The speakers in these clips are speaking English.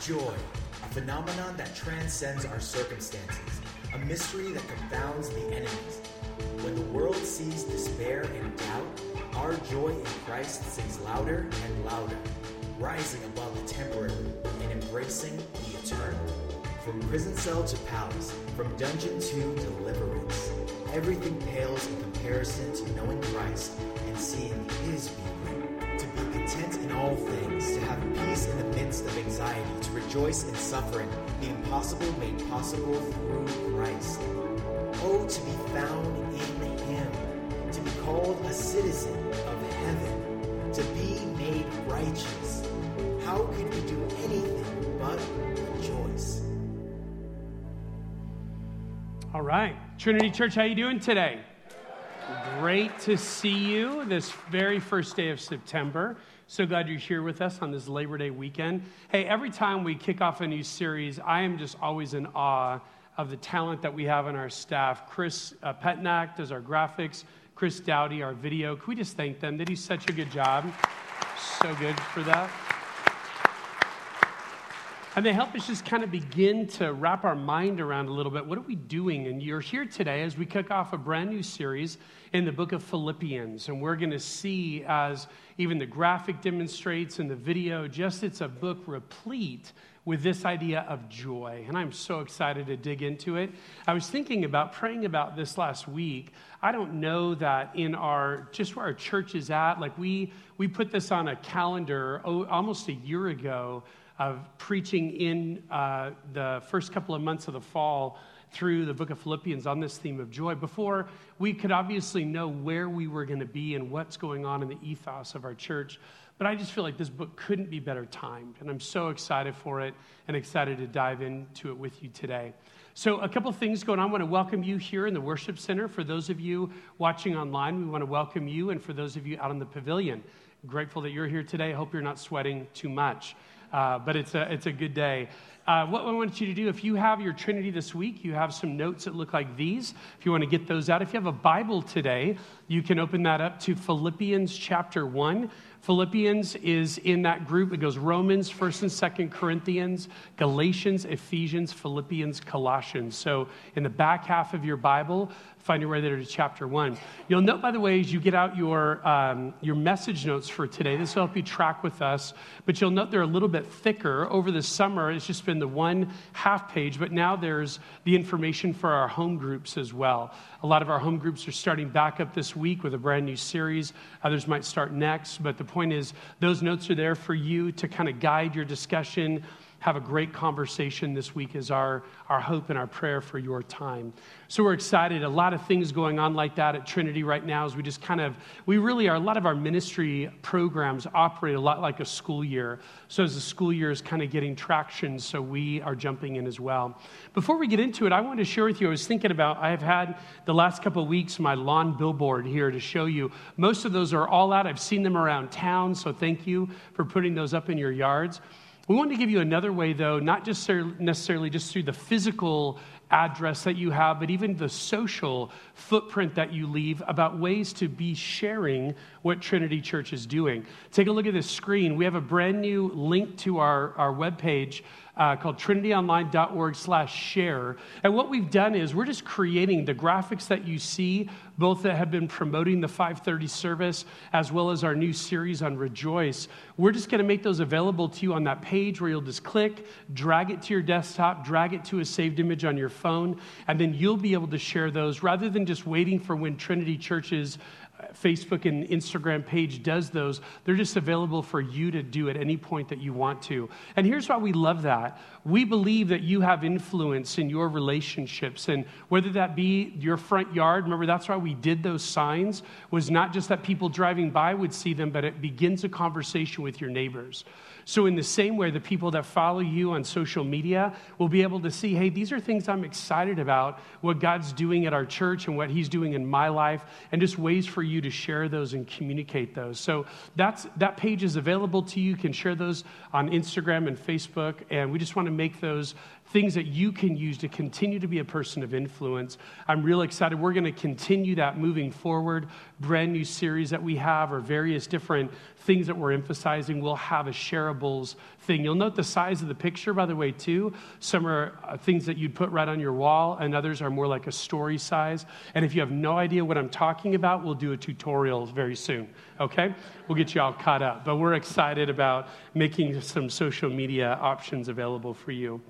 Joy, a phenomenon that transcends our circumstances, a mystery that confounds the enemies. When the world sees despair and doubt, our joy in Christ sings louder and louder, rising above the temporary and embracing the eternal. From prison cell to palace, from dungeon to deliverance, everything pales in comparison to knowing Christ and seeing His beauty. Content in all things, to have peace in the midst of anxiety, to rejoice in suffering, the impossible made possible through Christ. Oh, to be found in Him, to be called a citizen of heaven, to be made righteous. How could we do anything but rejoice? All right. Trinity Church, how you doing today? Great to see you this very first day of September. So glad you're here with us on this Labor Day weekend. Hey, every time we kick off a new series, I am just always in awe of the talent that we have on our staff. Chris uh, Petnack does our graphics, Chris Dowdy, our video. Can we just thank them? They do such a good job. So good for that. And they help us just kind of begin to wrap our mind around a little bit. What are we doing? And you're here today as we kick off a brand new series in the book of Philippians. And we're going to see, as even the graphic demonstrates and the video, just it's a book replete with this idea of joy. And I'm so excited to dig into it. I was thinking about praying about this last week. I don't know that in our, just where our church is at, like we, we put this on a calendar almost a year ago of preaching in uh, the first couple of months of the fall through the book of Philippians on this theme of joy before we could obviously know where we were going to be and what's going on in the ethos of our church. But I just feel like this book couldn't be better timed. And I'm so excited for it and excited to dive into it with you today. So, a couple things going on. I want to welcome you here in the worship center. For those of you watching online, we want to welcome you. And for those of you out in the pavilion, grateful that you're here today. I hope you're not sweating too much uh, but it's a, it's a good day. Uh, what I want you to do, if you have your Trinity this week, you have some notes that look like these. If you want to get those out, if you have a Bible today, you can open that up to Philippians chapter 1. Philippians is in that group. It goes Romans, 1st and 2nd Corinthians, Galatians, Ephesians, Philippians, Colossians. So in the back half of your Bible, find your way there to chapter 1. You'll note, by the way, as you get out your, um, your message notes for today, this will help you track with us, but you'll note they're a little bit thicker. Over the summer, it's just been the one half page, but now there's the information for our home groups as well. A lot of our home groups are starting back up this week with a brand new series. Others might start next, but the point is, those notes are there for you to kind of guide your discussion have a great conversation this week is our, our hope and our prayer for your time. So we're excited. A lot of things going on like that at Trinity right now as we just kind of, we really are, a lot of our ministry programs operate a lot like a school year. So as the school year is kind of getting traction, so we are jumping in as well. Before we get into it, I wanted to share with you, I was thinking about, I have had the last couple of weeks my lawn billboard here to show you. Most of those are all out. I've seen them around town, so thank you for putting those up in your yards. We want to give you another way, though, not just necessarily just through the physical address that you have, but even the social footprint that you leave about ways to be sharing what Trinity Church is doing. Take a look at this screen. We have a brand new link to our, our webpage uh, called trinityonline.org slash share. And what we've done is we're just creating the graphics that you see, both that have been promoting the 530 service as well as our new series on Rejoice. We're just going to make those available to you on that page where you'll just click, drag it to your desktop, drag it to a saved image on your phone, and then you'll be able to share those rather than just waiting for when Trinity Churches Facebook and Instagram page does those. They're just available for you to do at any point that you want to. And here's why we love that. We believe that you have influence in your relationships and whether that be your front yard, remember that's why we did those signs was not just that people driving by would see them, but it begins a conversation with your neighbors. So, in the same way, the people that follow you on social media will be able to see hey, these are things I'm excited about, what God's doing at our church and what He's doing in my life, and just ways for you you to share those and communicate those. So that's, that page is available to you. You can share those on Instagram and Facebook. And we just want to make those things that you can use to continue to be a person of influence. I'm real excited. We're going to continue that moving forward. Brand new series that we have, or various different things that we're emphasizing. We'll have a shareables thing. You'll note the size of the picture, by the way, too. Some are uh, things that you'd put right on your wall, and others are more like a story size. And if you have no idea what I'm talking about, we'll do a tutorial very soon, okay? We'll get you all caught up. But we're excited about making some social media options available for you.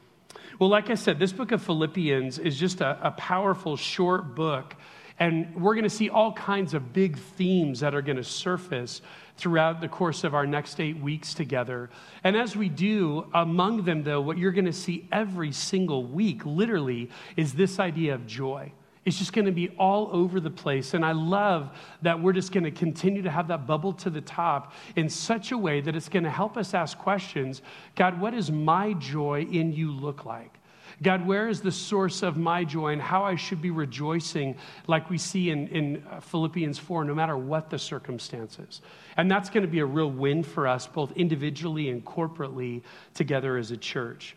Well, like I said, this book of Philippians is just a, a powerful, short book. And we're going to see all kinds of big themes that are going to surface throughout the course of our next eight weeks together. And as we do, among them, though, what you're going to see every single week, literally, is this idea of joy. It's just going to be all over the place. And I love that we're just going to continue to have that bubble to the top in such a way that it's going to help us ask questions God, what does my joy in you look like? God, where is the source of my joy and how I should be rejoicing, like we see in, in uh, Philippians 4, no matter what the circumstances? And that's going to be a real win for us, both individually and corporately, together as a church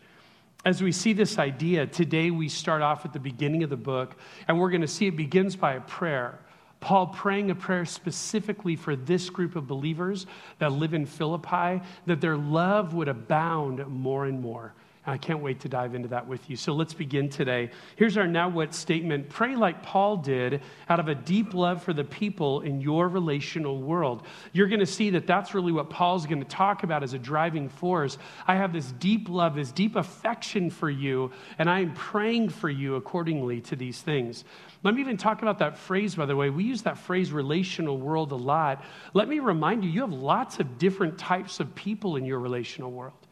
as we see this idea, today we start off at the beginning of the book, and we're going to see it begins by a prayer. Paul praying a prayer specifically for this group of believers that live in Philippi, that their love would abound more and more. I can't wait to dive into that with you. So let's begin today. Here's our now what statement Pray like Paul did out of a deep love for the people in your relational world. You're going to see that that's really what Paul's going to talk about as a driving force. I have this deep love, this deep affection for you, and I am praying for you accordingly to these things. Let me even talk about that phrase, by the way. We use that phrase relational world a lot. Let me remind you, you have lots of different types of people in your relational world.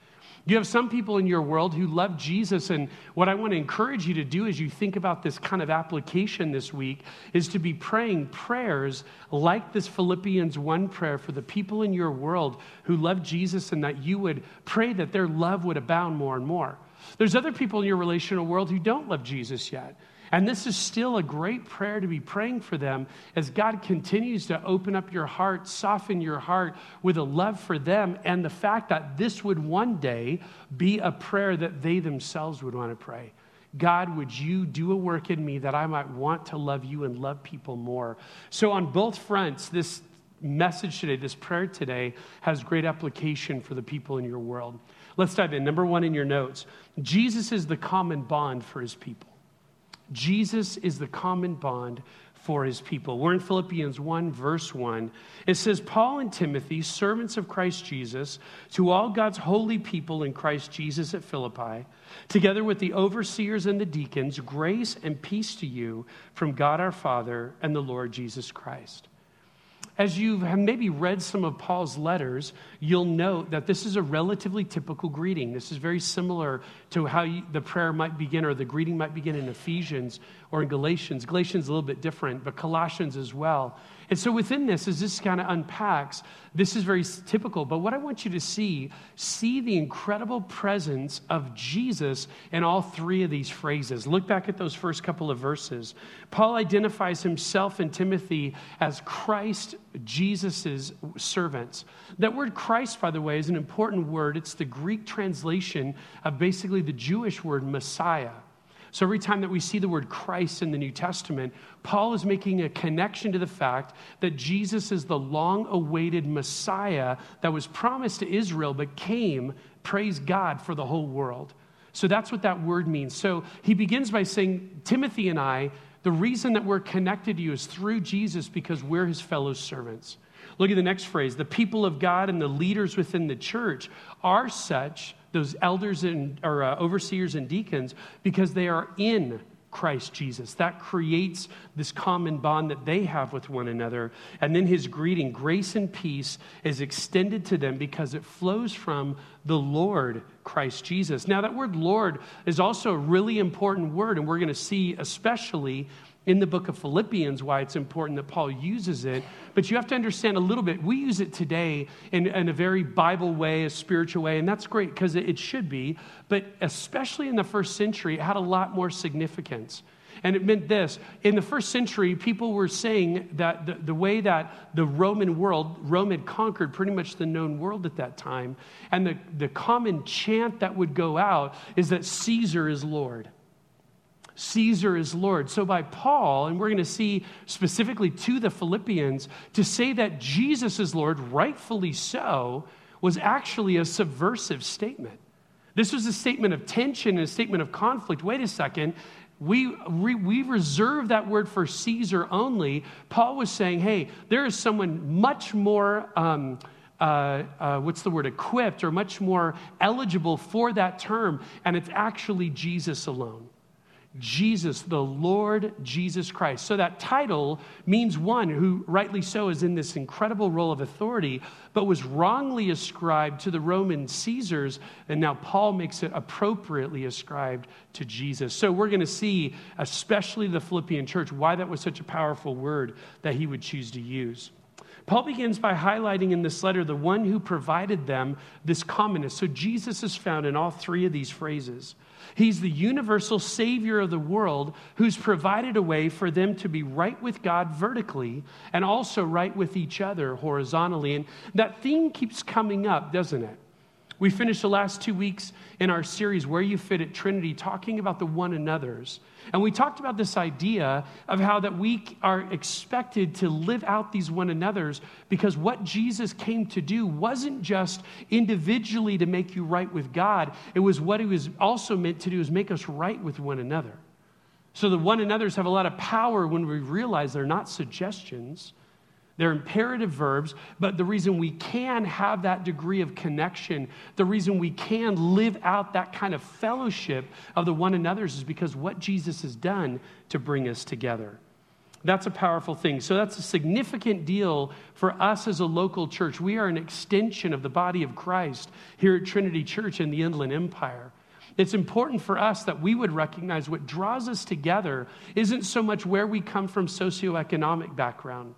You have some people in your world who love Jesus. And what I want to encourage you to do as you think about this kind of application this week is to be praying prayers like this Philippians 1 prayer for the people in your world who love Jesus and that you would pray that their love would abound more and more. There's other people in your relational world who don't love Jesus yet. And this is still a great prayer to be praying for them as God continues to open up your heart, soften your heart with a love for them, and the fact that this would one day be a prayer that they themselves would want to pray. God, would you do a work in me that I might want to love you and love people more? So, on both fronts, this message today, this prayer today, has great application for the people in your world. Let's dive in. Number one in your notes Jesus is the common bond for his people. Jesus is the common bond for his people. We're in Philippians 1, verse 1. It says, Paul and Timothy, servants of Christ Jesus, to all God's holy people in Christ Jesus at Philippi, together with the overseers and the deacons, grace and peace to you from God our Father and the Lord Jesus Christ as you have maybe read some of Paul's letters, you'll note that this is a relatively typical greeting. This is very similar to how you, the prayer might begin or the greeting might begin in Ephesians or in Galatians. Galatians is a little bit different, but Colossians as well. And so within this, as this kind of unpacks, this is very typical. But what I want you to see, see the incredible presence of Jesus in all three of these phrases. Look back at those first couple of verses. Paul identifies himself and Timothy as Christ, Jesus' servants. That word Christ, by the way, is an important word. It's the Greek translation of basically the Jewish word Messiah. So every time that we see the word Christ in the New Testament, Paul is making a connection to the fact that Jesus is the long awaited Messiah that was promised to Israel but came, praise God, for the whole world. So that's what that word means. So he begins by saying, Timothy and I, the reason that we're connected to you is through Jesus because we're his fellow servants. Look at the next phrase. The people of God and the leaders within the church are such those elders and or uh, overseers and deacons because they are in Christ Jesus. That creates this common bond that they have with one another. And then his greeting, grace and peace, is extended to them because it flows from the Lord Christ Jesus. Now, that word Lord is also a really important word, and we're going to see, especially in the book of Philippians why it's important that Paul uses it. But you have to understand a little bit. We use it today in, in a very Bible way, a spiritual way, and that's great because it, it should be. But especially in the first century, it had a lot more significance. And it meant this in the first century, people were saying that the, the way that the Roman world, Rome had conquered pretty much the known world at that time. And the, the common chant that would go out is that Caesar is Lord. Caesar is Lord. So, by Paul, and we're going to see specifically to the Philippians, to say that Jesus is Lord, rightfully so, was actually a subversive statement. This was a statement of tension and a statement of conflict. Wait a second. We, we, we reserve that word for Caesar only. Paul was saying, hey, there is someone much more, um, uh, uh, what's the word, equipped or much more eligible for that term, and it's actually Jesus alone. Jesus, the Lord Jesus Christ. So that title means one who, rightly so, is in this incredible role of authority, but was wrongly ascribed to the Roman Caesars, and now Paul makes it appropriately ascribed to Jesus. So we're going to see, especially the Philippian church, why that was such a powerful word that he would choose to use. Paul begins by highlighting in this letter the one who provided them this commonness. So Jesus is found in all three of these phrases. He's the universal Savior of the world who's provided a way for them to be right with God vertically and also right with each other horizontally. And that theme keeps coming up, doesn't it? We finished the last two weeks in our series, Where You Fit at Trinity, talking about the one another's. And we talked about this idea of how that we are expected to live out these one another's because what Jesus came to do wasn't just individually to make you right with God, it was what he was also meant to do is make us right with one another. So the one another's have a lot of power when we realize they're not suggestions they're imperative verbs, but the reason we can have that degree of connection, the reason we can live out that kind of fellowship of the one another's is because what Jesus has done to bring us together. That's a powerful thing. So that's a significant deal for us as a local church. We are an extension of the body of Christ here at Trinity Church in the Inland Empire. It's important for us that we would recognize what draws us together isn't so much where we come from socioeconomic background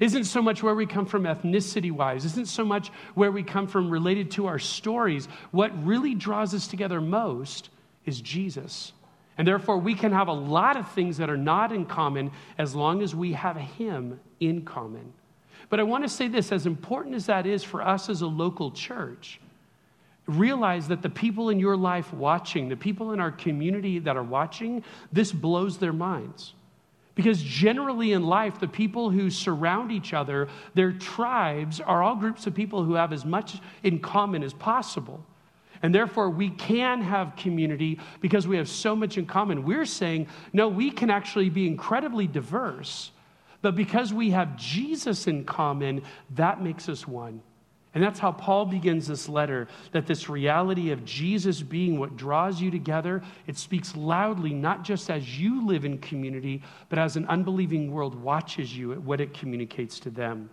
isn't so much where we come from ethnicity wise, isn't so much where we come from related to our stories. What really draws us together most is Jesus. And therefore, we can have a lot of things that are not in common as long as we have Him in common. But I want to say this as important as that is for us as a local church, realize that the people in your life watching, the people in our community that are watching, this blows their minds. Because generally in life, the people who surround each other, their tribes, are all groups of people who have as much in common as possible. And therefore, we can have community because we have so much in common. We're saying, no, we can actually be incredibly diverse, but because we have Jesus in common, that makes us one. And that's how Paul begins this letter that this reality of Jesus being what draws you together, it speaks loudly, not just as you live in community, but as an unbelieving world watches you at what it communicates to them.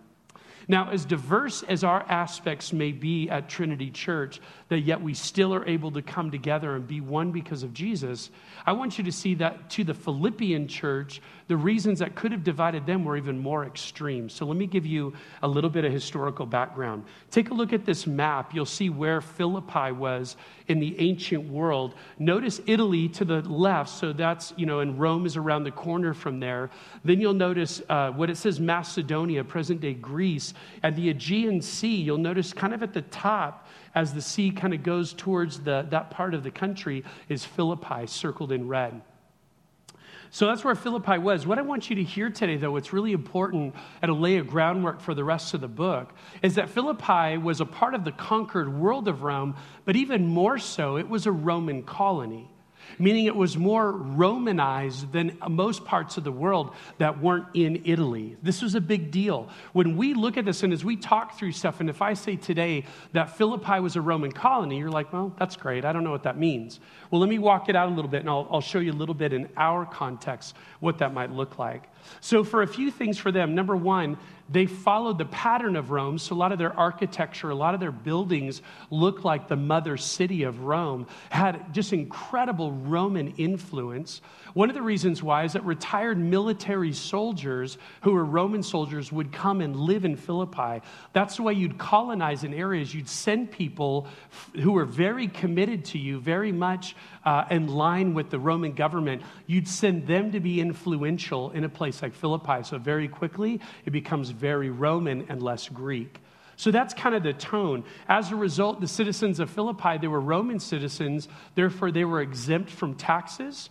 Now, as diverse as our aspects may be at Trinity Church, that yet we still are able to come together and be one because of Jesus, I want you to see that to the Philippian church, the reasons that could have divided them were even more extreme. So let me give you a little bit of historical background. Take a look at this map. You'll see where Philippi was in the ancient world. Notice Italy to the left, so that's, you know, and Rome is around the corner from there. Then you'll notice uh, what it says Macedonia, present day Greece, and the Aegean Sea. You'll notice kind of at the top as the sea kind of goes towards the, that part of the country is Philippi, circled in red. So that's where Philippi was. What I want you to hear today, though, what's really important and to lay a groundwork for the rest of the book, is that Philippi was a part of the conquered world of Rome, but even more so, it was a Roman colony meaning it was more Romanized than most parts of the world that weren't in Italy. This was a big deal. When we look at this and as we talk through stuff, and if I say today that Philippi was a Roman colony, you're like, well, that's great. I don't know what that means. Well, let me walk it out a little bit and I'll, I'll show you a little bit in our context what that might look like. So, for a few things for them, number one, they followed the pattern of Rome. So a lot of their architecture, a lot of their buildings look like the mother city of Rome, had just incredible Roman influence. One of the reasons why is that retired military soldiers who were Roman soldiers would come and live in Philippi. That's the way you'd colonize in areas. You'd send people who were very committed to you, very much uh, in line with the Roman government. You'd send them to be influential in a place like Philippi. So very quickly, it becomes very Roman and less Greek. So that's kind of the tone. As a result, the citizens of Philippi, they were Roman citizens, therefore, they were exempt from taxes.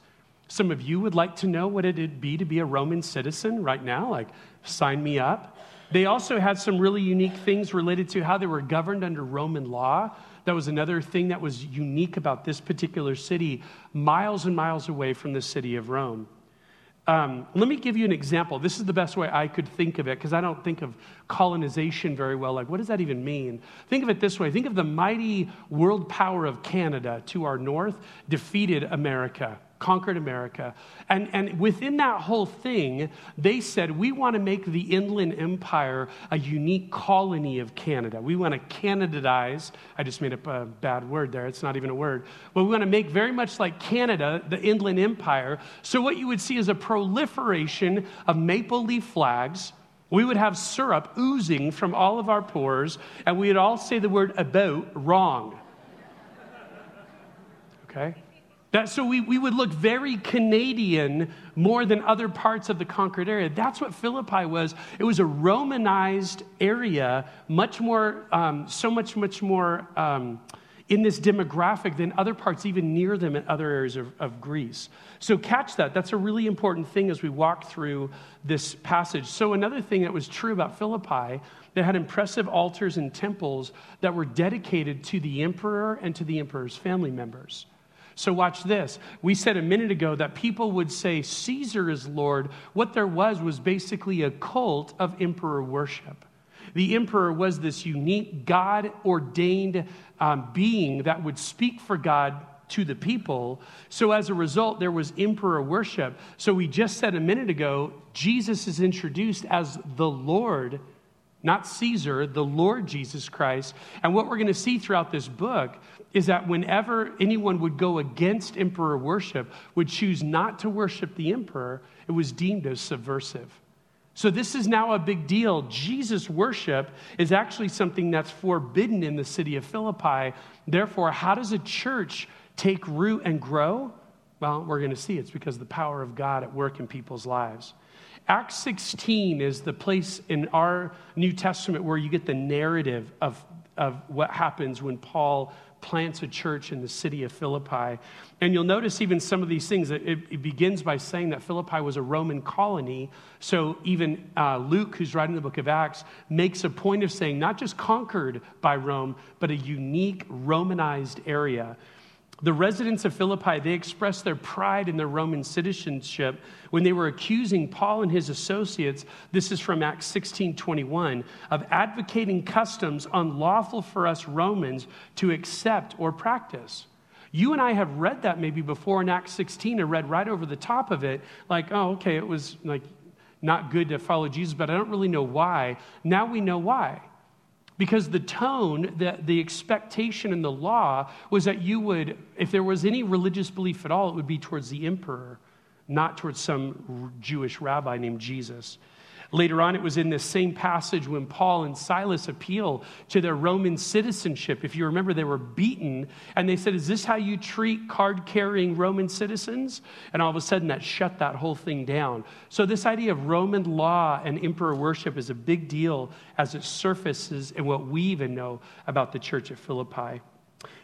Some of you would like to know what it'd be to be a Roman citizen right now, like, sign me up. They also had some really unique things related to how they were governed under Roman law. That was another thing that was unique about this particular city, miles and miles away from the city of Rome. Um, let me give you an example. This is the best way I could think of it because I don't think of colonization very well. Like, what does that even mean? Think of it this way think of the mighty world power of Canada to our north defeated America conquered America. And, and within that whole thing, they said, we want to make the Inland Empire a unique colony of Canada. We want to Canadize, I just made up a bad word there, it's not even a word, but we want to make very much like Canada, the Inland Empire. So what you would see is a proliferation of maple leaf flags. We would have syrup oozing from all of our pores, and we would all say the word about wrong. Okay? That, so we, we would look very Canadian more than other parts of the conquered area. That's what Philippi was. It was a Romanized area, much more, um, so much, much more um, in this demographic than other parts, even near them in other areas of, of Greece. So catch that. That's a really important thing as we walk through this passage. So, another thing that was true about Philippi, they had impressive altars and temples that were dedicated to the emperor and to the emperor's family members. So, watch this. We said a minute ago that people would say Caesar is Lord. What there was was basically a cult of emperor worship. The emperor was this unique, God ordained um, being that would speak for God to the people. So, as a result, there was emperor worship. So, we just said a minute ago, Jesus is introduced as the Lord not Caesar, the Lord Jesus Christ. And what we're going to see throughout this book is that whenever anyone would go against emperor worship, would choose not to worship the emperor, it was deemed as subversive. So, this is now a big deal. Jesus' worship is actually something that's forbidden in the city of Philippi. Therefore, how does a church take root and grow? Well, we're going to see it's because the power of God at work in people's lives. Acts 16 is the place in our New Testament where you get the narrative of, of what happens when Paul plants a church in the city of Philippi. And you'll notice even some of these things. It, it begins by saying that Philippi was a Roman colony. So even uh, Luke, who's writing the book of Acts, makes a point of saying not just conquered by Rome, but a unique Romanized area. The residents of Philippi, they expressed their pride in their Roman citizenship when they were accusing Paul and his associates, this is from Acts 16 21, of advocating customs unlawful for us Romans to accept or practice. You and I have read that maybe before in Acts 16 and read right over the top of it, like, oh, okay, it was like not good to follow Jesus, but I don't really know why. Now we know why. Because the tone, the, the expectation in the law was that you would, if there was any religious belief at all, it would be towards the emperor, not towards some Jewish rabbi named Jesus. Later on, it was in this same passage when Paul and Silas appeal to their Roman citizenship. If you remember, they were beaten, and they said, Is this how you treat card carrying Roman citizens? And all of a sudden, that shut that whole thing down. So, this idea of Roman law and emperor worship is a big deal as it surfaces in what we even know about the church at Philippi.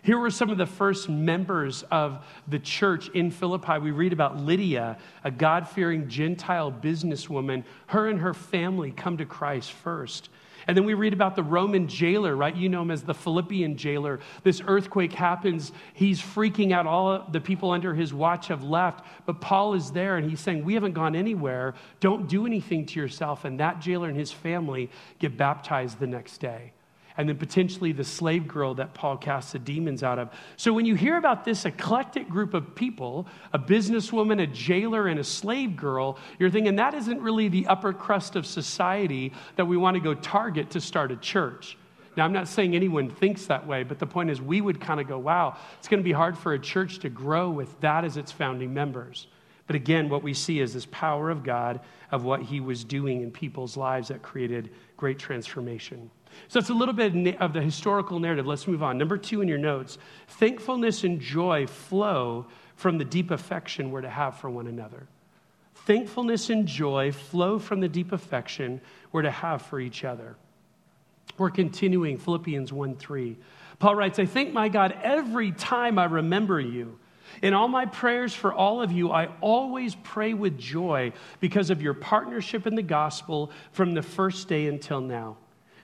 Here were some of the first members of the church in Philippi. We read about Lydia, a God fearing Gentile businesswoman. Her and her family come to Christ first. And then we read about the Roman jailer, right? You know him as the Philippian jailer. This earthquake happens. He's freaking out. All the people under his watch have left. But Paul is there and he's saying, We haven't gone anywhere. Don't do anything to yourself. And that jailer and his family get baptized the next day. And then potentially the slave girl that Paul casts the demons out of. So when you hear about this eclectic group of people, a businesswoman, a jailer, and a slave girl, you're thinking that isn't really the upper crust of society that we want to go target to start a church. Now, I'm not saying anyone thinks that way, but the point is we would kind of go, wow, it's going to be hard for a church to grow with that as its founding members. But again, what we see is this power of God of what he was doing in people's lives that created great transformation. So it's a little bit of the historical narrative. Let's move on. Number two in your notes thankfulness and joy flow from the deep affection we're to have for one another. Thankfulness and joy flow from the deep affection we're to have for each other. We're continuing Philippians 1 3. Paul writes, I thank my God every time I remember you. In all my prayers for all of you, I always pray with joy because of your partnership in the gospel from the first day until now.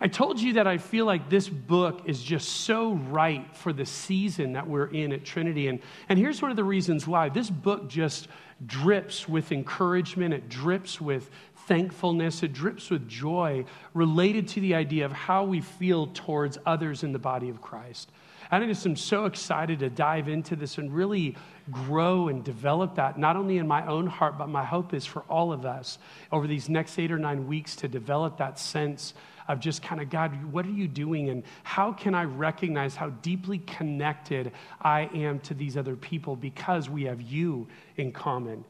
I told you that I feel like this book is just so right for the season that we're in at Trinity. And, and here's one of the reasons why. This book just drips with encouragement, it drips with thankfulness, it drips with joy related to the idea of how we feel towards others in the body of Christ. And I just am so excited to dive into this and really grow and develop that, not only in my own heart, but my hope is for all of us over these next eight or nine weeks to develop that sense of just kind of, God, what are you doing? And how can I recognize how deeply connected I am to these other people because we have you in common?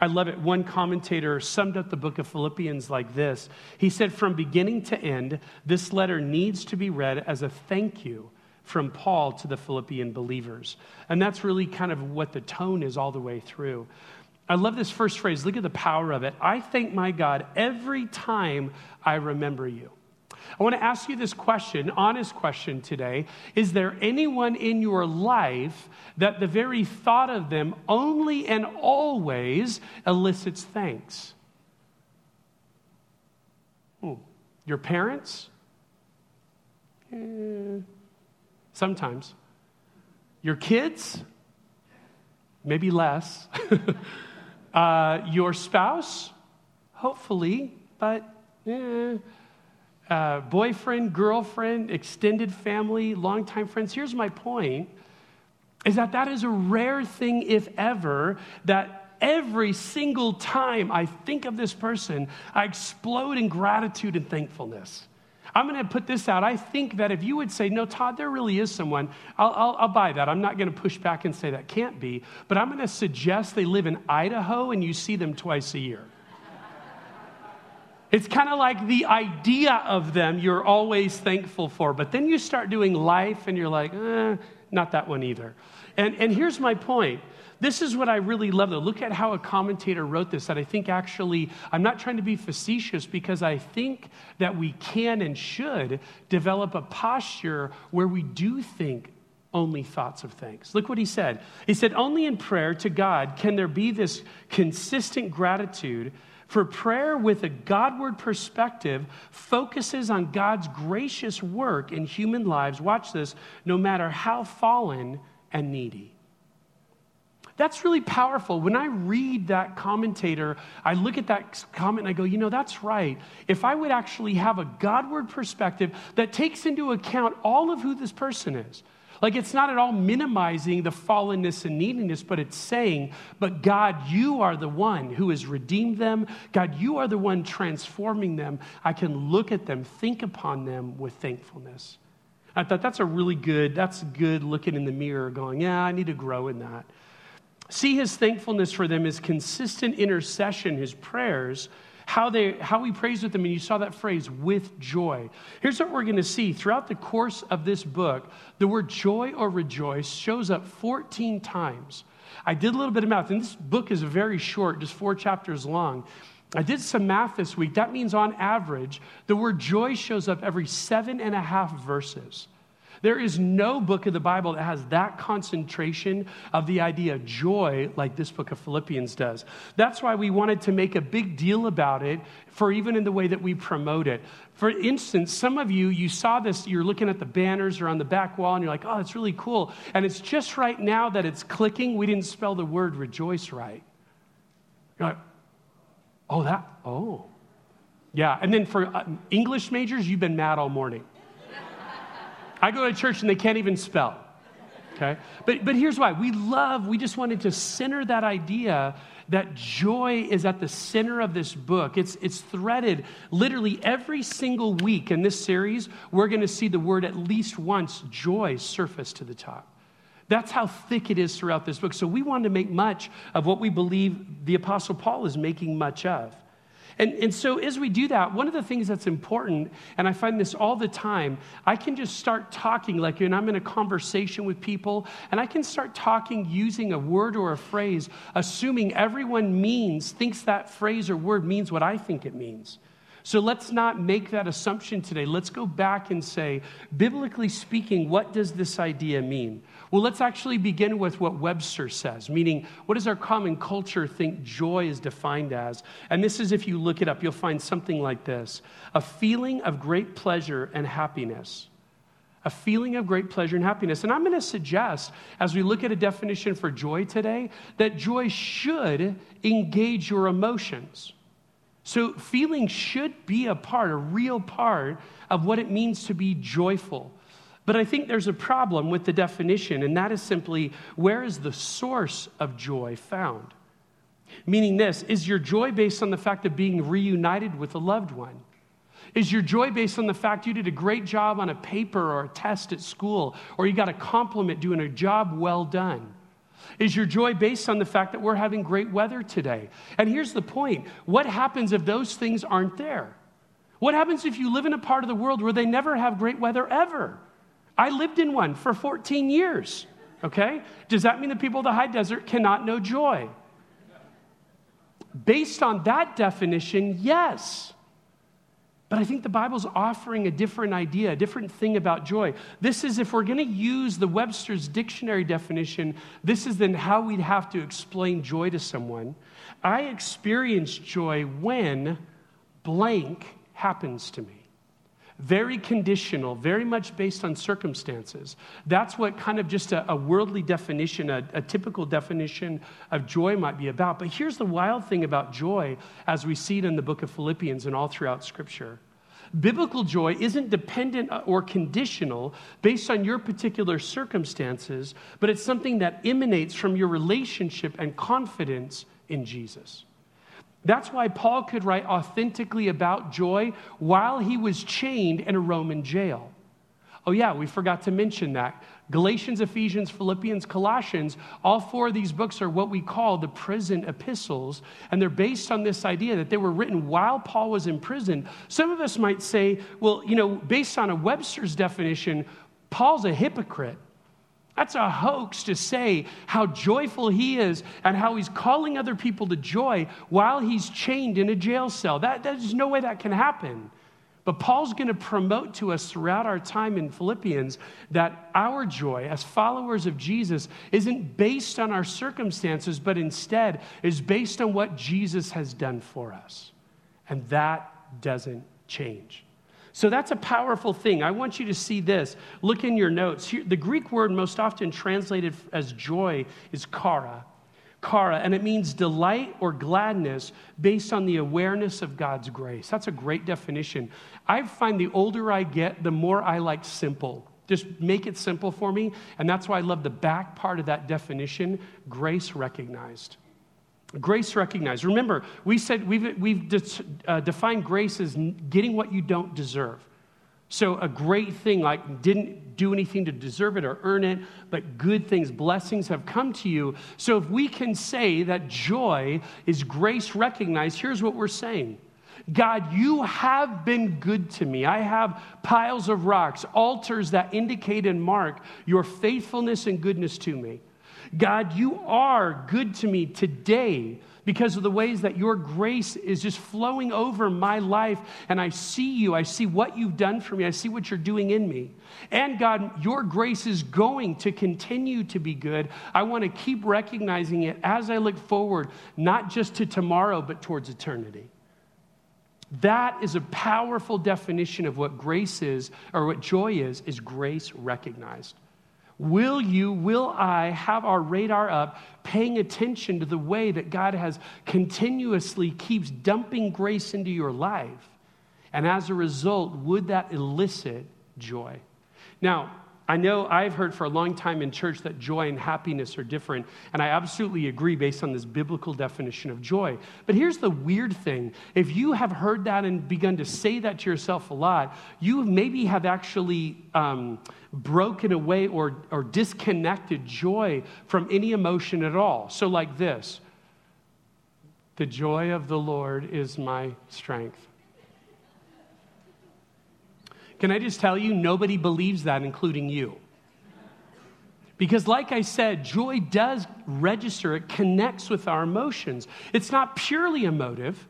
I love it. One commentator summed up the book of Philippians like this He said, From beginning to end, this letter needs to be read as a thank you from Paul to the Philippian believers. And that's really kind of what the tone is all the way through. I love this first phrase. Look at the power of it. I thank my God every time I remember you. I want to ask you this question, honest question today. Is there anyone in your life that the very thought of them only and always elicits thanks? Hmm. Your parents? Eh, sometimes. Your kids? Maybe less. uh, your spouse? Hopefully, but eh uh, boyfriend, girlfriend, extended family, longtime friends. Here's my point is that that is a rare thing, if ever, that every single time I think of this person, I explode in gratitude and thankfulness. I'm going to put this out. I think that if you would say, no, Todd, there really is someone, I'll, I'll, I'll buy that. I'm not going to push back and say that can't be, but I'm going to suggest they live in Idaho and you see them twice a year. It's kind of like the idea of them you're always thankful for, but then you start doing life and you're like, eh, not that one either. And, and here's my point. This is what I really love, though. Look at how a commentator wrote this that I think actually, I'm not trying to be facetious because I think that we can and should develop a posture where we do think only thoughts of thanks. Look what he said. He said, Only in prayer to God can there be this consistent gratitude for prayer with a Godward perspective focuses on God's gracious work in human lives, watch this, no matter how fallen and needy. That's really powerful. When I read that commentator, I look at that comment and I go, you know, that's right. If I would actually have a Godward perspective that takes into account all of who this person is, like it's not at all minimizing the fallenness and neediness, but it's saying, but God, you are the one who has redeemed them. God, you are the one transforming them. I can look at them, think upon them with thankfulness. I thought that's a really good, that's good looking in the mirror, going, yeah, I need to grow in that. See his thankfulness for them, his consistent intercession, his prayers how, they, how he prays with them. And you saw that phrase, with joy. Here's what we're going to see throughout the course of this book the word joy or rejoice shows up 14 times. I did a little bit of math, and this book is very short, just four chapters long. I did some math this week. That means, on average, the word joy shows up every seven and a half verses. There is no book of the Bible that has that concentration of the idea of joy like this book of Philippians does. That's why we wanted to make a big deal about it for even in the way that we promote it. For instance, some of you, you saw this, you're looking at the banners or on the back wall, and you're like, oh, it's really cool. And it's just right now that it's clicking. We didn't spell the word rejoice right. You're like, oh, that, oh. Yeah, and then for uh, English majors, you've been mad all morning. I go to church and they can't even spell. Okay? But, but here's why. We love, we just wanted to center that idea that joy is at the center of this book. It's, it's threaded literally every single week in this series. We're going to see the word at least once, joy, surface to the top. That's how thick it is throughout this book. So we wanted to make much of what we believe the Apostle Paul is making much of. And, and so, as we do that, one of the things that's important, and I find this all the time, I can just start talking like when I'm in a conversation with people, and I can start talking using a word or a phrase, assuming everyone means, thinks that phrase or word means what I think it means. So let's not make that assumption today. Let's go back and say, biblically speaking, what does this idea mean? Well, let's actually begin with what Webster says, meaning, what does our common culture think joy is defined as? And this is, if you look it up, you'll find something like this a feeling of great pleasure and happiness. A feeling of great pleasure and happiness. And I'm going to suggest, as we look at a definition for joy today, that joy should engage your emotions. So, feeling should be a part, a real part of what it means to be joyful. But I think there's a problem with the definition, and that is simply where is the source of joy found? Meaning, this is your joy based on the fact of being reunited with a loved one? Is your joy based on the fact you did a great job on a paper or a test at school, or you got a compliment doing a job well done? Is your joy based on the fact that we're having great weather today? And here's the point what happens if those things aren't there? What happens if you live in a part of the world where they never have great weather ever? I lived in one for 14 years. Okay? Does that mean the people of the high desert cannot know joy? Based on that definition, yes. But I think the Bible's offering a different idea, a different thing about joy. This is, if we're going to use the Webster's dictionary definition, this is then how we'd have to explain joy to someone. I experience joy when blank happens to me very conditional, very much based on circumstances. That's what kind of just a, a worldly definition, a, a, typical definition of joy might be about. But here's the wild thing about joy as we see it in the book of Philippians and all throughout Scripture. Biblical joy isn't dependent or conditional based on your particular circumstances, but it's something that emanates from your relationship and confidence in Jesus. That's why Paul could write authentically about joy while he was chained in a Roman jail. Oh, yeah, we forgot to mention that. Galatians, Ephesians, Philippians, Colossians, all four of these books are what we call the prison epistles, and they're based on this idea that they were written while Paul was in prison. Some of us might say, well, you know, based on a Webster's definition, Paul's a hypocrite. That's a hoax to say how joyful he is and how he's calling other people to joy while he's chained in a jail cell. That, there's no way that can happen. But Paul's going to promote to us throughout our time in Philippians that our joy as followers of Jesus isn't based on our circumstances, but instead is based on what Jesus has done for us. And that doesn't change. So that's a powerful thing. I want you to see this. Look in your notes. Here, the Greek word most often translated as joy is chara. Chara, and it means delight or gladness based on the awareness of God's grace. That's a great definition. I find the older I get, the more I like simple. Just make it simple for me. And that's why I love the back part of that definition grace recognized. Grace recognized. Remember, we said we've, we've de- uh, defined grace as getting what you don't deserve. So, a great thing like didn't do anything to deserve it or earn it, but good things, blessings have come to you. So, if we can say that joy is grace recognized, here's what we're saying God, you have been good to me. I have piles of rocks, altars that indicate and mark your faithfulness and goodness to me. God, you are good to me today because of the ways that your grace is just flowing over my life. And I see you. I see what you've done for me. I see what you're doing in me. And God, your grace is going to continue to be good. I want to keep recognizing it as I look forward, not just to tomorrow, but towards eternity. That is a powerful definition of what grace is, or what joy is, is grace recognized. Will you, will I have our radar up, paying attention to the way that God has continuously keeps dumping grace into your life? And as a result, would that elicit joy? Now, I know I've heard for a long time in church that joy and happiness are different, and I absolutely agree based on this biblical definition of joy. But here's the weird thing if you have heard that and begun to say that to yourself a lot, you maybe have actually um, broken away or, or disconnected joy from any emotion at all. So, like this the joy of the Lord is my strength. Can I just tell you, nobody believes that, including you. Because, like I said, joy does register, it connects with our emotions. It's not purely emotive,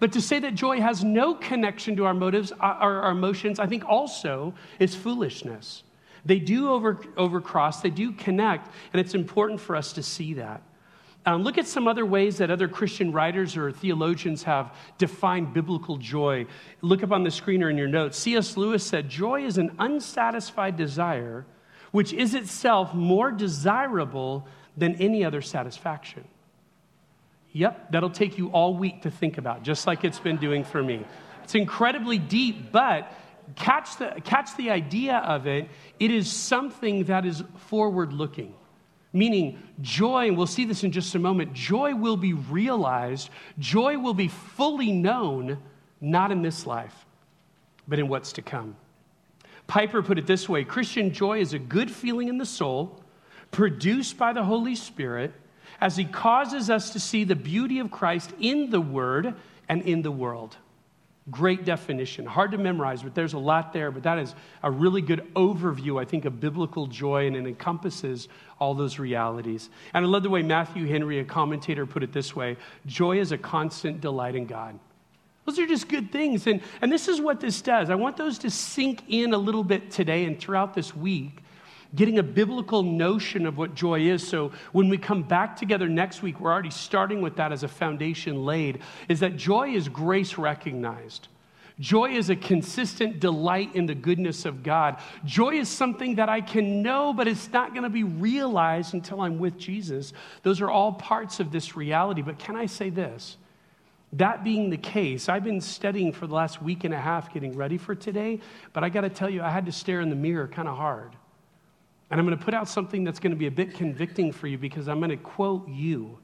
but to say that joy has no connection to our motives, uh, our, our emotions, I think also is foolishness. They do over, overcross, they do connect, and it's important for us to see that. Um, look at some other ways that other Christian writers or theologians have defined biblical joy. Look up on the screen or in your notes. C.S. Lewis said, Joy is an unsatisfied desire which is itself more desirable than any other satisfaction. Yep, that'll take you all week to think about, just like it's been doing for me. It's incredibly deep, but catch the, catch the idea of it. It is something that is forward looking. Meaning, joy, and we'll see this in just a moment, joy will be realized, joy will be fully known, not in this life, but in what's to come. Piper put it this way Christian joy is a good feeling in the soul, produced by the Holy Spirit, as He causes us to see the beauty of Christ in the Word and in the world. Great definition. Hard to memorize, but there's a lot there. But that is a really good overview, I think, of biblical joy, and it encompasses all those realities. And I love the way Matthew Henry, a commentator, put it this way joy is a constant delight in God. Those are just good things. And, and this is what this does. I want those to sink in a little bit today and throughout this week getting a biblical notion of what joy is. So when we come back together next week, we're already starting with that as a foundation laid, is that joy is grace recognized. Joy is a consistent delight in the goodness of God. Joy is something that I can know, but it's not going to be realized until I'm with Jesus. Those are all parts of this reality. But can I say this? That being the case, I've been studying for the last week and a half getting ready for today, but I got to tell you, I had to stare in the mirror kind of hard. And I'm going to put out something that's going to be a bit convicting for you because I'm going to quote you.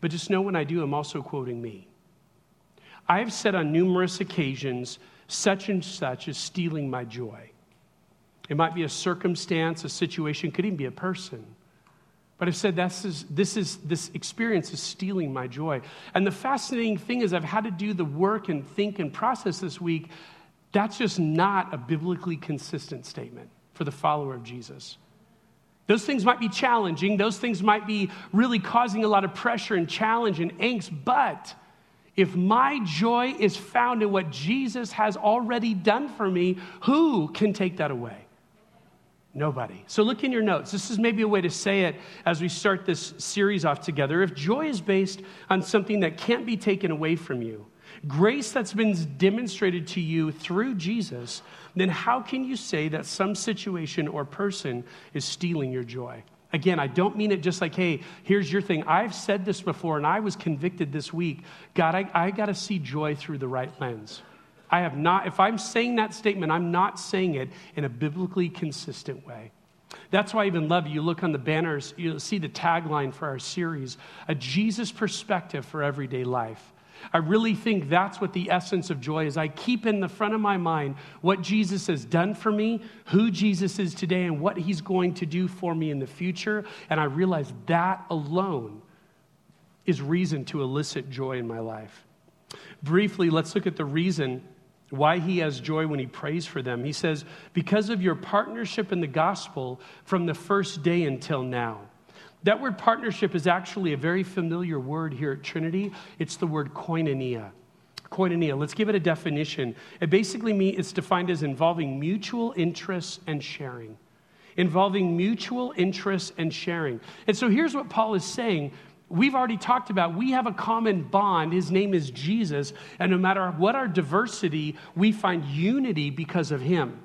But just know when I do, I'm also quoting me. I have said on numerous occasions, such and such is stealing my joy. It might be a circumstance, a situation, could even be a person. But I've said this is, this is this experience is stealing my joy. And the fascinating thing is I've had to do the work and think and process this week. That's just not a biblically consistent statement for the follower of Jesus. Those things might be challenging, those things might be really causing a lot of pressure and challenge and angst, but if my joy is found in what Jesus has already done for me, who can take that away? Nobody. So look in your notes. This is maybe a way to say it as we start this series off together. If joy is based on something that can't be taken away from you, grace that's been demonstrated to you through Jesus, then how can you say that some situation or person is stealing your joy? Again, I don't mean it just like, hey, here's your thing. I've said this before and I was convicted this week. God, I, I got to see joy through the right lens. I have not, if I'm saying that statement, I'm not saying it in a biblically consistent way. That's why I even love you. You look on the banners, you'll see the tagline for our series a Jesus perspective for everyday life. I really think that's what the essence of joy is. I keep in the front of my mind what Jesus has done for me, who Jesus is today, and what he's going to do for me in the future. And I realize that alone is reason to elicit joy in my life. Briefly, let's look at the reason why he has joy when he prays for them. He says, Because of your partnership in the gospel from the first day until now. That word partnership is actually a very familiar word here at Trinity. It's the word koinonia. Koinonia, let's give it a definition. It basically means it's defined as involving mutual interests and sharing. Involving mutual interests and sharing. And so here's what Paul is saying we've already talked about we have a common bond. His name is Jesus. And no matter what our diversity, we find unity because of him.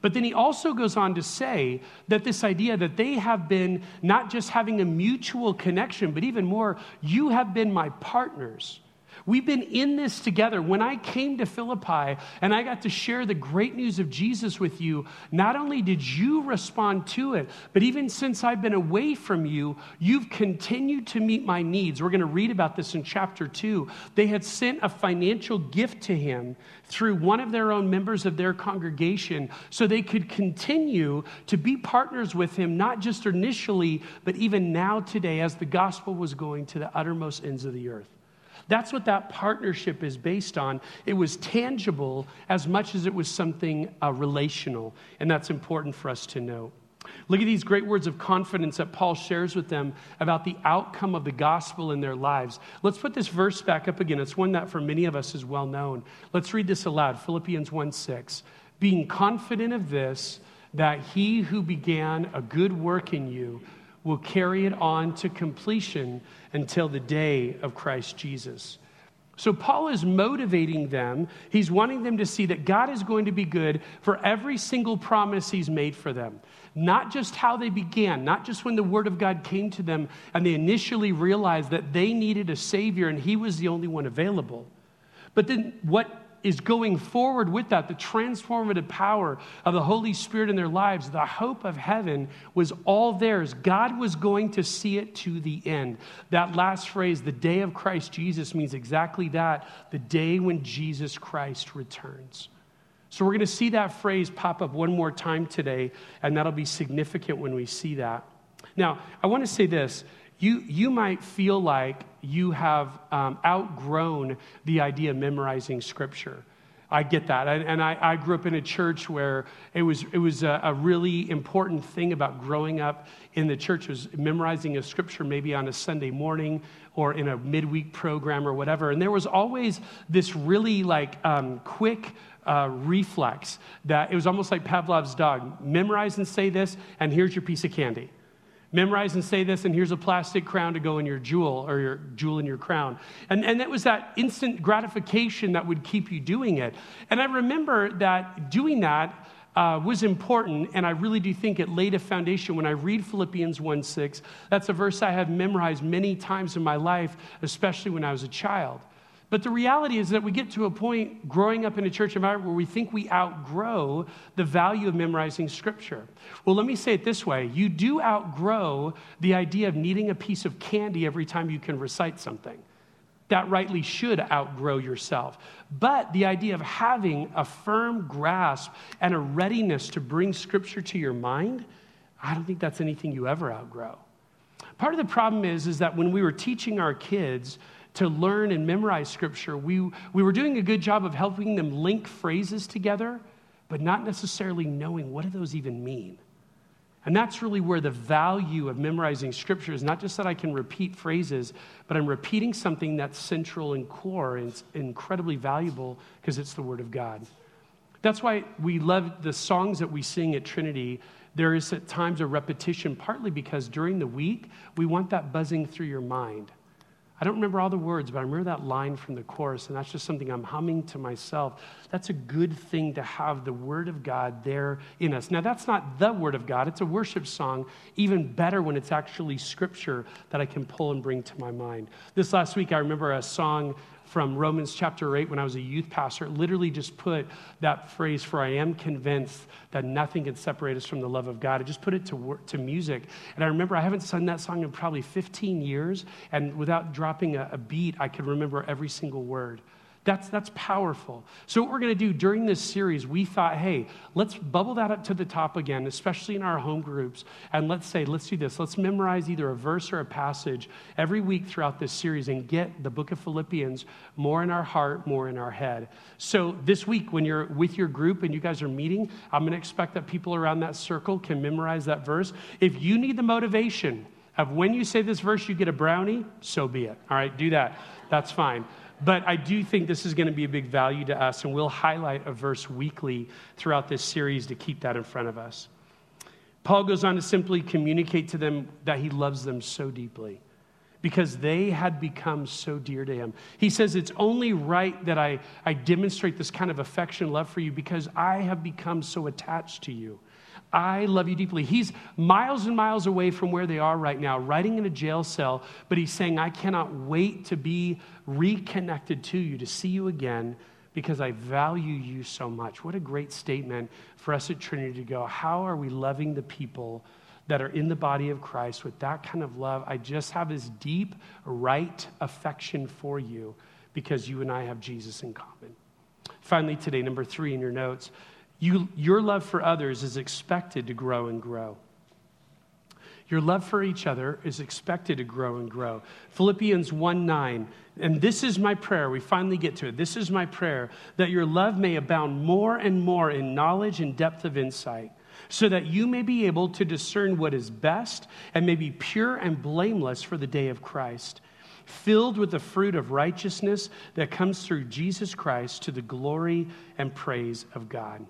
But then he also goes on to say that this idea that they have been not just having a mutual connection, but even more, you have been my partners. We've been in this together. When I came to Philippi and I got to share the great news of Jesus with you, not only did you respond to it, but even since I've been away from you, you've continued to meet my needs. We're going to read about this in chapter 2. They had sent a financial gift to him through one of their own members of their congregation so they could continue to be partners with him, not just initially, but even now today as the gospel was going to the uttermost ends of the earth. That's what that partnership is based on. It was tangible as much as it was something uh, relational, and that's important for us to know. Look at these great words of confidence that Paul shares with them about the outcome of the gospel in their lives. Let's put this verse back up again. It's one that for many of us is well known. Let's read this aloud Philippians 1 6. Being confident of this, that he who began a good work in you will carry it on to completion until the day of Christ Jesus. So, Paul is motivating them. He's wanting them to see that God is going to be good for every single promise he's made for them. Not just how they began, not just when the word of God came to them and they initially realized that they needed a Savior and he was the only one available. But then what is going forward with that, the transformative power of the Holy Spirit in their lives, the hope of heaven was all theirs. God was going to see it to the end. That last phrase, the day of Christ Jesus, means exactly that the day when Jesus Christ returns. So we're going to see that phrase pop up one more time today, and that'll be significant when we see that. Now, I want to say this you, you might feel like you have um, outgrown the idea of memorizing scripture. I get that. And I, I, grew up in a church where it was, it was a, a, really important thing about growing up in the church was memorizing a scripture maybe on a Sunday morning or in a midweek program or whatever. And there was always this really like um, quick uh, reflex that it was almost like Pavlov's dog. Memorize and say this, and here's your piece of candy. Memorize and say this, and here's a plastic crown to go in your jewel or your jewel in your crown. And, and that was that instant gratification that would keep you doing it. And I remember that doing that uh, was important, and I really do think it laid a foundation. When I read Philippians 1 6, that's a verse I have memorized many times in my life, especially when I was a child. But the reality is that we get to a point growing up in a church environment where we think we outgrow the value of memorizing scripture. Well, let me say it this way you do outgrow the idea of needing a piece of candy every time you can recite something. That rightly should outgrow yourself. But the idea of having a firm grasp and a readiness to bring scripture to your mind, I don't think that's anything you ever outgrow. Part of the problem is, is that when we were teaching our kids, to learn and memorize scripture, we, we were doing a good job of helping them link phrases together, but not necessarily knowing what do those even mean. And that's really where the value of memorizing scripture is not just that I can repeat phrases, but I'm repeating something that's central and core and it's incredibly valuable because it's the Word of God. That's why we love the songs that we sing at Trinity. There is at times a repetition, partly because during the week, we want that buzzing through your mind. I don't remember all the words, but I remember that line from the chorus, and that's just something I'm humming to myself. That's a good thing to have the Word of God there in us. Now, that's not the Word of God, it's a worship song, even better when it's actually Scripture that I can pull and bring to my mind. This last week, I remember a song from Romans chapter 8 when I was a youth pastor. It literally just put that phrase, for I am convinced that nothing can separate us from the love of God. I just put it to, work, to music. And I remember I haven't sung that song in probably 15 years, and without dropping a, a beat, I could remember every single word. That's, that's powerful. So, what we're going to do during this series, we thought, hey, let's bubble that up to the top again, especially in our home groups. And let's say, let's do this. Let's memorize either a verse or a passage every week throughout this series and get the book of Philippians more in our heart, more in our head. So, this week, when you're with your group and you guys are meeting, I'm going to expect that people around that circle can memorize that verse. If you need the motivation, of when you say this verse, you get a brownie, so be it. All right, do that. That's fine. But I do think this is going to be a big value to us, and we'll highlight a verse weekly throughout this series to keep that in front of us. Paul goes on to simply communicate to them that he loves them so deeply because they had become so dear to him. He says, It's only right that I, I demonstrate this kind of affection, love for you because I have become so attached to you. I love you deeply. He's miles and miles away from where they are right now, writing in a jail cell, but he's saying, I cannot wait to be reconnected to you, to see you again, because I value you so much. What a great statement for us at Trinity to go. How are we loving the people that are in the body of Christ with that kind of love? I just have this deep, right affection for you because you and I have Jesus in common. Finally, today, number three in your notes you, your love for others is expected to grow and grow. Your love for each other is expected to grow and grow. Philippians 1 9, and this is my prayer. We finally get to it. This is my prayer that your love may abound more and more in knowledge and depth of insight, so that you may be able to discern what is best and may be pure and blameless for the day of Christ, filled with the fruit of righteousness that comes through Jesus Christ to the glory and praise of God.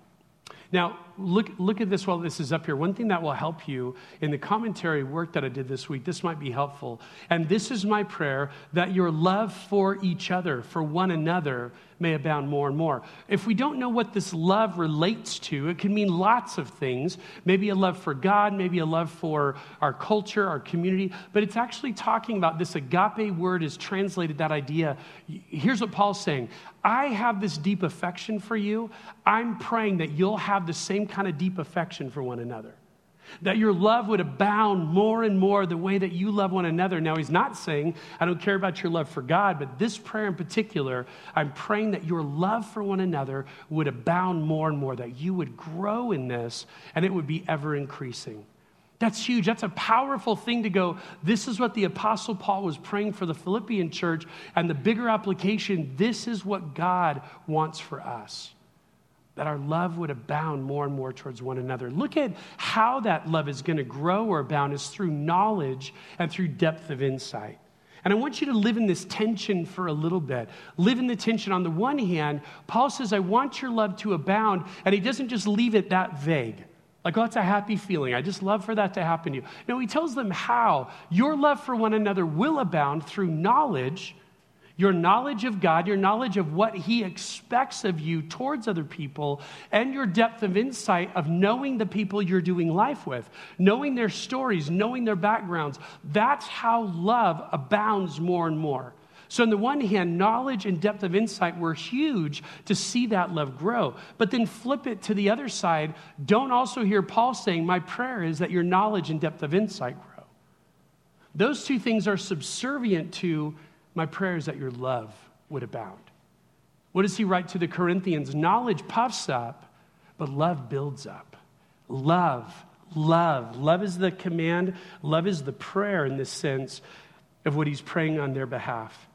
Now, look, look at this while this is up here. One thing that will help you in the commentary work that I did this week, this might be helpful. And this is my prayer that your love for each other, for one another, may abound more and more. If we don't know what this love relates to, it can mean lots of things. Maybe a love for God, maybe a love for our culture, our community, but it's actually talking about this agape word is translated that idea. Here's what Paul's saying I have this deep affection for you. I'm praying that you'll have the same kind of deep affection for one another that your love would abound more and more the way that you love one another. Now, he's not saying, I don't care about your love for God, but this prayer in particular, I'm praying that your love for one another would abound more and more, that you would grow in this and it would be ever increasing. That's huge. That's a powerful thing to go. This is what the Apostle Paul was praying for the Philippian church, and the bigger application this is what God wants for us that our love would abound more and more towards one another. Look at how that love is going to grow or abound is through knowledge and through depth of insight. And I want you to live in this tension for a little bit. Live in the tension. On the one hand, Paul says, I want your love to abound, and he doesn't just leave it that vague. Like, oh, it's a happy feeling. I just love for that to happen to you. No, he tells them how. Your love for one another will abound through knowledge your knowledge of God, your knowledge of what He expects of you towards other people, and your depth of insight of knowing the people you're doing life with, knowing their stories, knowing their backgrounds. That's how love abounds more and more. So, on the one hand, knowledge and depth of insight were huge to see that love grow. But then flip it to the other side. Don't also hear Paul saying, My prayer is that your knowledge and depth of insight grow. Those two things are subservient to my prayer is that your love would abound. What does he write to the Corinthians? Knowledge puffs up, but love builds up. Love, love. Love is the command, love is the prayer in the sense of what he's praying on their behalf.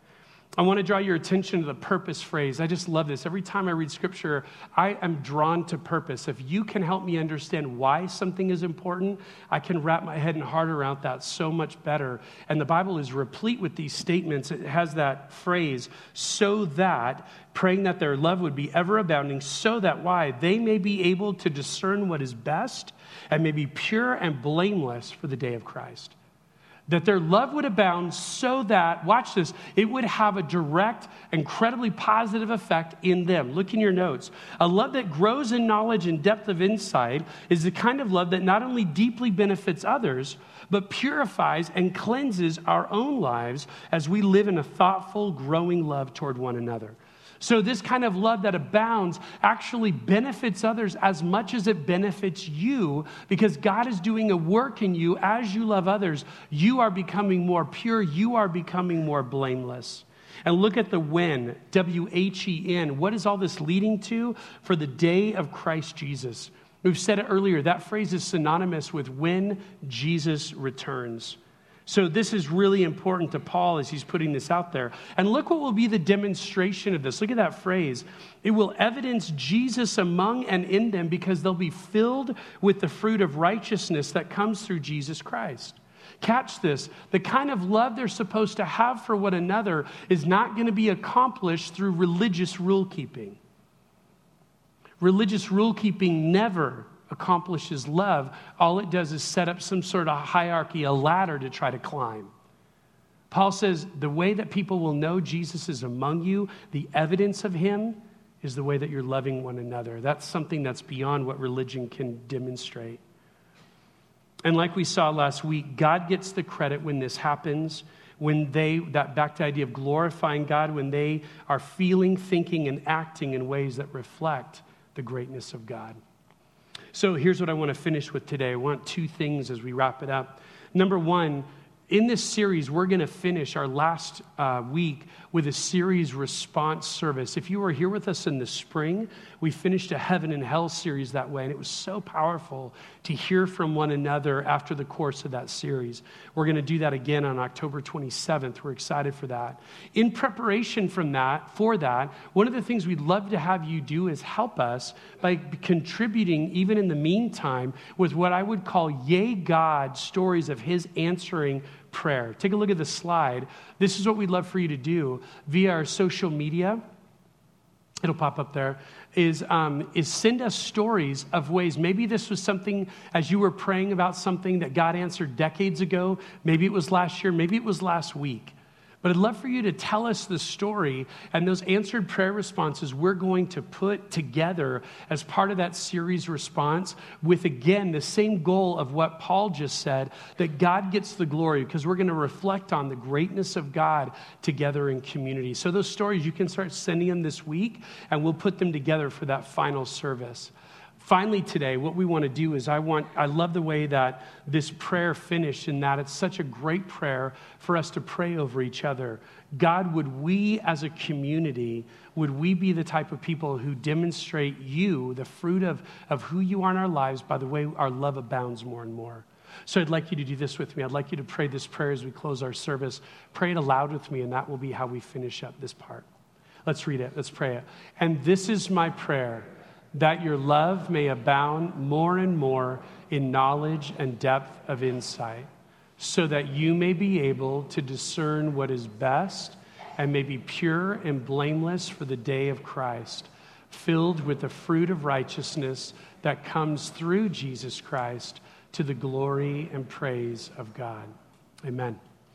I want to draw your attention to the purpose phrase. I just love this. Every time I read scripture, I am drawn to purpose. If you can help me understand why something is important, I can wrap my head and heart around that so much better. And the Bible is replete with these statements. It has that phrase, so that, praying that their love would be ever abounding, so that why? They may be able to discern what is best and may be pure and blameless for the day of Christ that their love would abound so that, watch this, it would have a direct, incredibly positive effect in them. Look in your notes. A love that grows in knowledge and depth of insight is the kind of love that not only deeply benefits others, but purifies and cleanses our own lives as we live in a thoughtful, growing love toward one another. So, this kind of love that abounds actually benefits others as much as it benefits you because God is doing a work in you as you love others. You are becoming more pure, you are becoming more blameless. And look at the when, W H E N. What is all this leading to? For the day of Christ Jesus. We've said it earlier, that phrase is synonymous with when Jesus returns. So, this is really important to Paul as he's putting this out there. And look what will be the demonstration of this. Look at that phrase. It will evidence Jesus among and in them because they'll be filled with the fruit of righteousness that comes through Jesus Christ. Catch this. The kind of love they're supposed to have for one another is not going to be accomplished through religious rule keeping. Religious rule keeping never accomplishes love. All it does is set up some sort of hierarchy, a ladder to try to climb. Paul says the way that people will know Jesus is among you, the evidence of him, is the way that you're loving one another. That's something that's beyond what religion can demonstrate. And like we saw last week, God gets the credit when this happens, when they, that back to idea of glorifying God, when they are feeling, thinking, and acting in ways that reflect the greatness of God. So here's what I want to finish with today. I want two things as we wrap it up. Number one, in this series, we're going to finish our last uh, week with a series response service. If you were here with us in the spring, we finished a heaven and hell series that way, and it was so powerful to hear from one another after the course of that series. We're going to do that again on October 27th. We're excited for that. In preparation from that, for that, one of the things we'd love to have you do is help us by contributing, even in the meantime, with what I would call Yay God stories of His answering prayer. Take a look at the slide. This is what we'd love for you to do via our social media. It'll pop up there. Is, um, is send us stories of ways. Maybe this was something as you were praying about something that God answered decades ago. Maybe it was last year. Maybe it was last week. But I'd love for you to tell us the story and those answered prayer responses we're going to put together as part of that series response with, again, the same goal of what Paul just said that God gets the glory because we're going to reflect on the greatness of God together in community. So, those stories, you can start sending them this week and we'll put them together for that final service. Finally, today, what we want to do is I want, I love the way that this prayer finished in that it's such a great prayer for us to pray over each other. God, would we as a community, would we be the type of people who demonstrate you, the fruit of, of who you are in our lives, by the way our love abounds more and more? So I'd like you to do this with me. I'd like you to pray this prayer as we close our service. Pray it aloud with me, and that will be how we finish up this part. Let's read it. Let's pray it. And this is my prayer that your love may abound more and more in knowledge and depth of insight, so that you may be able to discern what is best and may be pure and blameless for the day of Christ, filled with the fruit of righteousness that comes through Jesus Christ to the glory and praise of God. Amen.